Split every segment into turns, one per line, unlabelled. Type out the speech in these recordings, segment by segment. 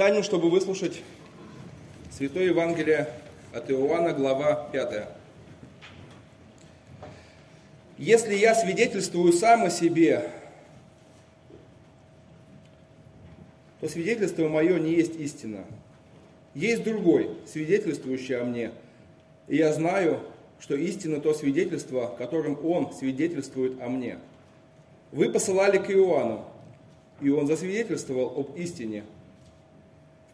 Встанем, чтобы выслушать Святое Евангелие от Иоанна, глава 5. Если я свидетельствую сам о себе, то свидетельство мое не есть истина. Есть другой, свидетельствующий о мне, и я знаю, что истина то свидетельство, которым он свидетельствует о мне. Вы посылали к Иоанну, и он засвидетельствовал об истине.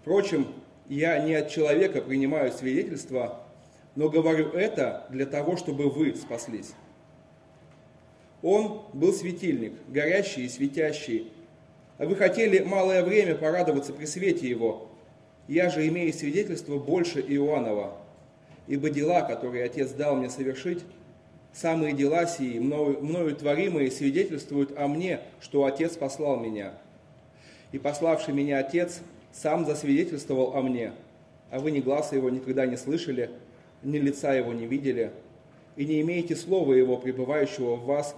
Впрочем, я не от человека принимаю свидетельство, но говорю это для того, чтобы вы спаслись. Он был светильник, горящий и светящий, а вы хотели малое время порадоваться при свете его. Я же имею свидетельство больше Иоаннова, ибо дела, которые Отец дал мне совершить, самые дела сии, мною, мною творимые, свидетельствуют о мне, что Отец послал меня. И пославший меня Отец сам засвидетельствовал о мне, а вы ни глаза его никогда не слышали, ни лица его не видели, и не имеете слова его, пребывающего в вас,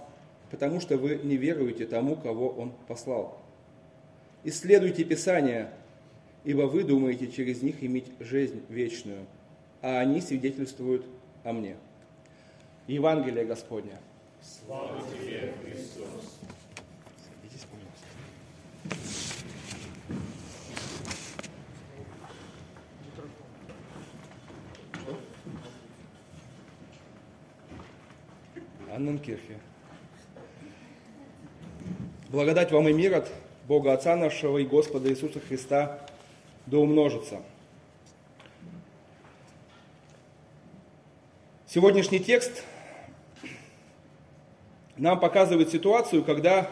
потому что вы не веруете тому, кого он послал. Исследуйте Писания, ибо вы думаете через них иметь жизнь вечную, а они свидетельствуют о мне. Евангелие Господня. Слава тебе, Христос! Анненкирхе. Благодать вам и мир от Бога Отца нашего и Господа Иисуса Христа да умножится. Сегодняшний текст нам показывает ситуацию, когда,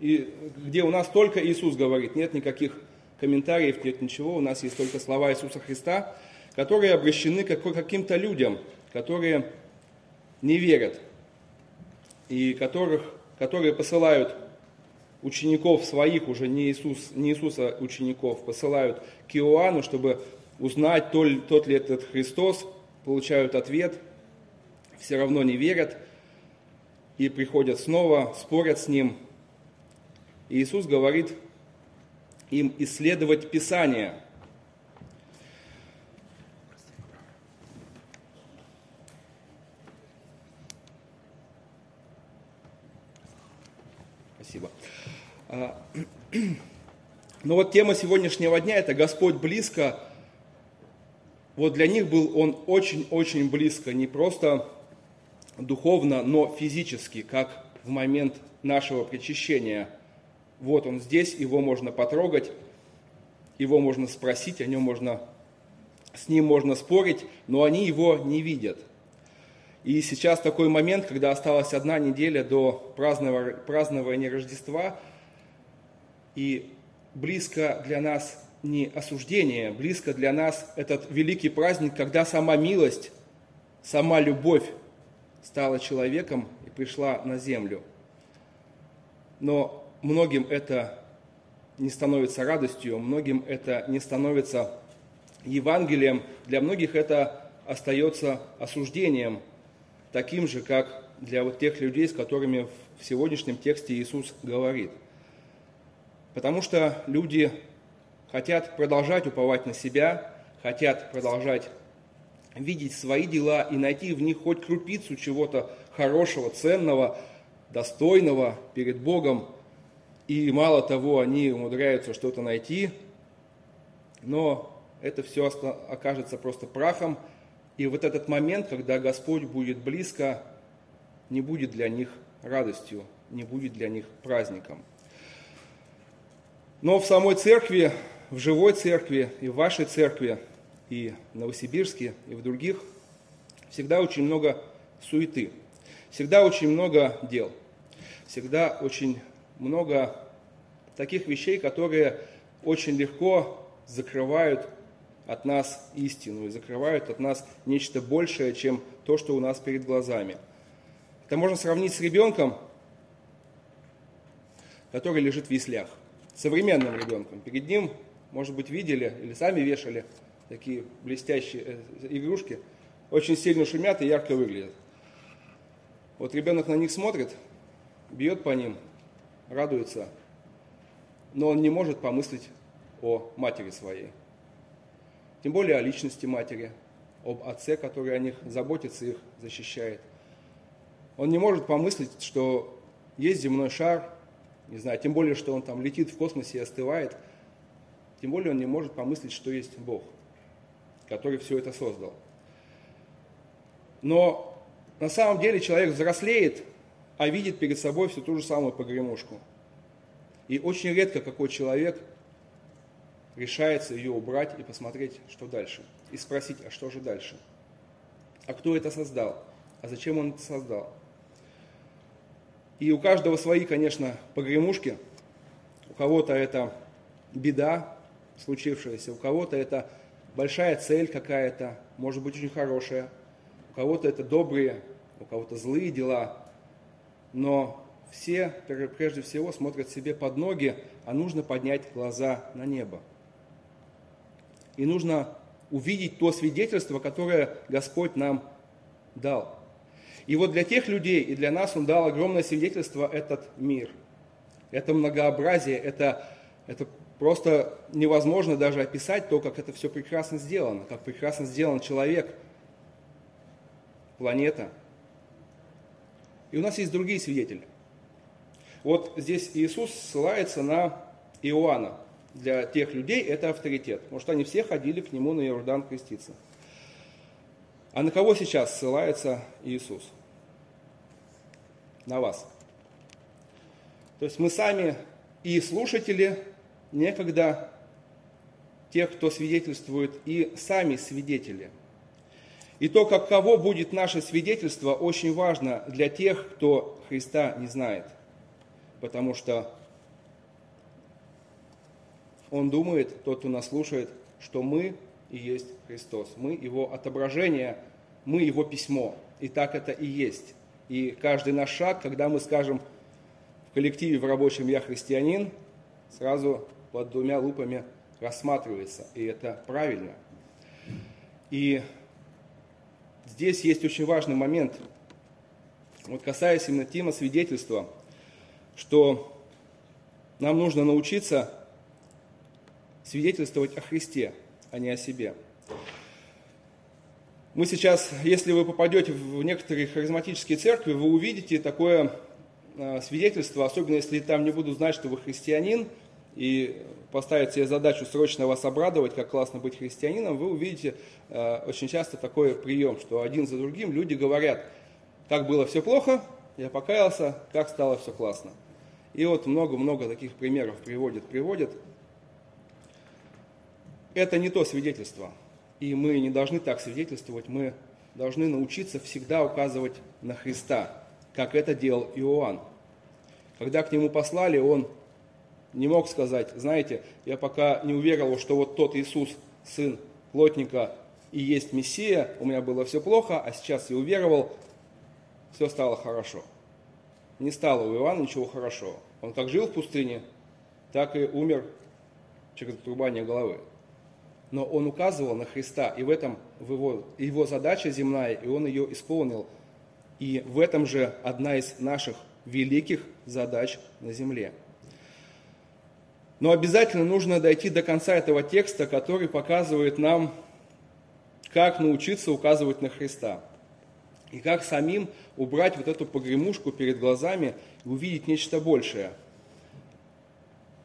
и, где у нас только Иисус говорит, нет никаких комментариев, нет ничего, у нас есть только слова Иисуса Христа, которые обращены к каким-то людям, которые не верят, и которых, которые посылают учеников своих, уже не, Иисус, не Иисуса учеников, посылают к Иоанну, чтобы узнать, то ли, тот ли этот Христос, получают ответ, все равно не верят, и приходят снова, спорят с ним. И Иисус говорит им исследовать Писание. Спасибо. А, Но вот тема сегодняшнего дня – это Господь близко. Вот для них был Он очень-очень близко, не просто духовно, но физически, как в момент нашего причащения. Вот Он здесь, Его можно потрогать, Его можно спросить, о Нем можно, с Ним можно спорить, но они Его не видят. И сейчас такой момент, когда осталась одна неделя до празднования Рождества – и близко для нас не осуждение, близко для нас этот великий праздник, когда сама милость, сама любовь стала человеком и пришла на землю. Но многим это не становится радостью, многим это не становится Евангелием, для многих это остается осуждением, таким же, как для вот тех людей, с которыми в сегодняшнем тексте Иисус говорит – Потому что люди хотят продолжать уповать на себя, хотят продолжать видеть свои дела и найти в них хоть крупицу чего-то хорошего, ценного, достойного перед Богом. И мало того, они умудряются что-то найти, но это все окажется просто прахом. И вот этот момент, когда Господь будет близко, не будет для них радостью, не будет для них праздником. Но в самой церкви, в живой церкви и в вашей церкви, и в Новосибирске, и в других, всегда очень много суеты, всегда очень много дел, всегда очень много таких вещей, которые очень легко закрывают от нас истину и закрывают от нас нечто большее, чем то, что у нас перед глазами. Это можно сравнить с ребенком, который лежит в яслях современным ребенком. Перед ним, может быть, видели или сами вешали такие блестящие э, игрушки, очень сильно шумят и ярко выглядят. Вот ребенок на них смотрит, бьет по ним, радуется, но он не может помыслить о матери своей. Тем более о личности матери, об отце, который о них заботится, их защищает. Он не может помыслить, что есть земной шар, не знаю, тем более, что он там летит в космосе и остывает, тем более он не может помыслить, что есть Бог, который все это создал. Но на самом деле человек взрослеет, а видит перед собой всю ту же самую погремушку. И очень редко какой человек решается ее убрать и посмотреть, что дальше. И спросить, а что же дальше? А кто это создал? А зачем он это создал? И у каждого свои, конечно, погремушки. У кого-то это беда случившаяся, у кого-то это большая цель какая-то, может быть, очень хорошая. У кого-то это добрые, у кого-то злые дела. Но все, прежде всего, смотрят себе под ноги, а нужно поднять глаза на небо. И нужно увидеть то свидетельство, которое Господь нам дал. И вот для тех людей и для нас Он дал огромное свидетельство этот мир. Это многообразие, это, это просто невозможно даже описать то, как это все прекрасно сделано, как прекрасно сделан человек, планета. И у нас есть другие свидетели. Вот здесь Иисус ссылается на Иоанна. Для тех людей это авторитет, что они все ходили к нему на Иордан креститься. А на кого сейчас ссылается Иисус? На вас. То есть мы сами и слушатели некогда тех, кто свидетельствует, и сами свидетели. И то, как кого будет наше свидетельство, очень важно для тех, кто Христа не знает. Потому что он думает, тот, кто нас слушает, что мы и есть Христос. Мы его отображение, мы его письмо. И так это и есть. И каждый наш шаг, когда мы скажем в коллективе в рабочем «Я христианин», сразу под двумя лупами рассматривается. И это правильно. И здесь есть очень важный момент, вот касаясь именно темы свидетельства, что нам нужно научиться свидетельствовать о Христе, а не о себе. Мы сейчас, если вы попадете в некоторые харизматические церкви, вы увидите такое а, свидетельство, особенно если там не будут знать, что вы христианин, и поставить себе задачу срочно вас обрадовать, как классно быть христианином, вы увидите э, очень часто такой прием, что один за другим люди говорят, как было все плохо, я покаялся, как стало все классно. И вот много-много таких примеров приводят, приводят. Это не то свидетельство. И мы не должны так свидетельствовать, мы должны научиться всегда указывать на Христа, как это делал Иоанн. Когда к нему послали, он не мог сказать, знаете, я пока не уверовал, что вот тот Иисус, сын плотника, и есть Мессия, у меня было все плохо, а сейчас я уверовал, все стало хорошо. Не стало у Иоанна ничего хорошего. Он как жил в пустыне, так и умер через отрубание головы. Но он указывал на Христа, и в этом его, его задача земная, и он ее исполнил. И в этом же одна из наших великих задач на земле – но обязательно нужно дойти до конца этого текста, который показывает нам, как научиться указывать на Христа. И как самим убрать вот эту погремушку перед глазами и увидеть нечто большее.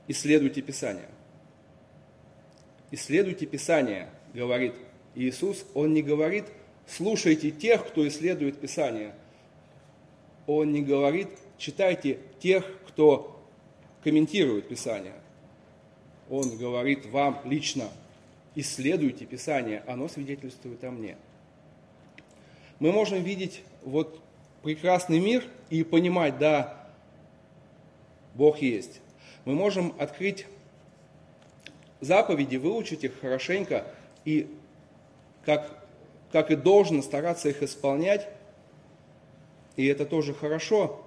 Исследуйте Писание. Исследуйте Писание, говорит Иисус. Он не говорит, слушайте тех, кто исследует Писание. Он не говорит, читайте тех, кто комментирует Писание. Он говорит вам лично, исследуйте Писание, оно свидетельствует о мне. Мы можем видеть вот прекрасный мир и понимать, да, Бог есть. Мы можем открыть заповеди, выучить их хорошенько и, как, как и должно, стараться их исполнять. И это тоже хорошо.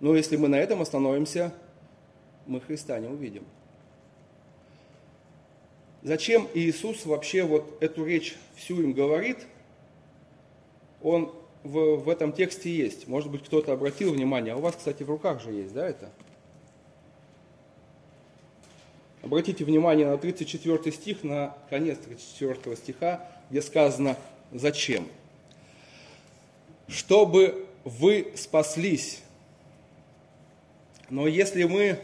Но если мы на этом остановимся, мы Христа не увидим. Зачем Иисус вообще вот эту речь всю им говорит? Он в, в этом тексте есть. Может быть, кто-то обратил внимание. А у вас, кстати, в руках же есть, да, это? Обратите внимание на 34 стих, на конец 34 стиха, где сказано «Зачем?» Чтобы вы спаслись. Но если мы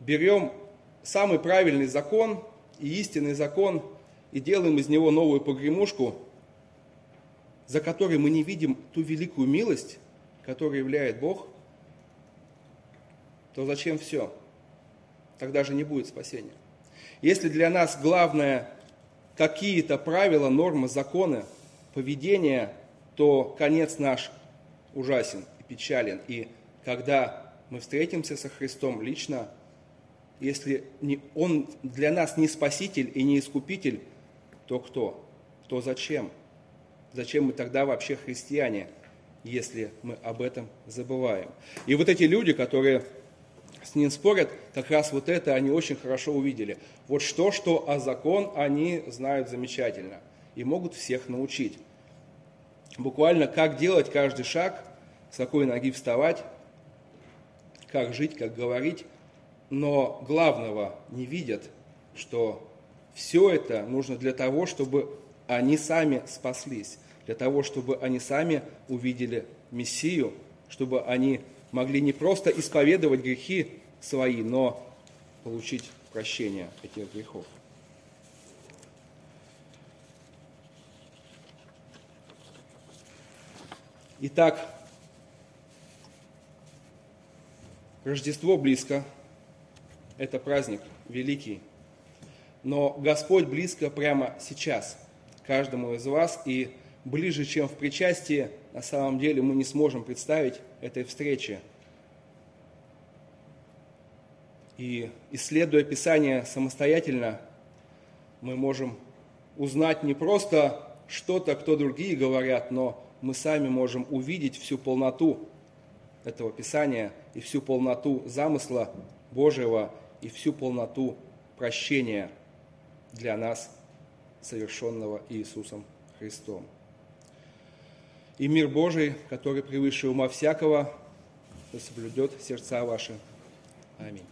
берем самый правильный закон и истинный закон и делаем из него новую погремушку, за которой мы не видим ту великую милость, которую являет Бог, то зачем все? Тогда же не будет спасения. Если для нас главное какие-то правила, нормы, законы, поведение, то конец наш ужасен и печален. И когда мы встретимся со Христом лично, если не, Он для нас не спаситель и не искупитель, то кто? То зачем? Зачем мы тогда вообще христиане, если мы об этом забываем? И вот эти люди, которые с ним спорят, как раз вот это они очень хорошо увидели. Вот что, что, а закон они знают замечательно и могут всех научить. Буквально как делать каждый шаг, с какой ноги вставать, как жить, как говорить, но главного не видят, что все это нужно для того, чтобы они сами спаслись, для того, чтобы они сами увидели Мессию, чтобы они могли не просто исповедовать грехи свои, но получить прощение этих грехов. Итак, Рождество близко, это праздник великий, но Господь близко прямо сейчас каждому из вас, и ближе, чем в причастии, на самом деле мы не сможем представить этой встречи. И исследуя Писание самостоятельно, мы можем узнать не просто что-то, кто другие говорят, но мы сами можем увидеть всю полноту этого Писания и всю полноту замысла Божьего и всю полноту прощения для нас, совершенного Иисусом Христом. И мир Божий, который превыше ума всякого, соблюдет сердца ваши. Аминь.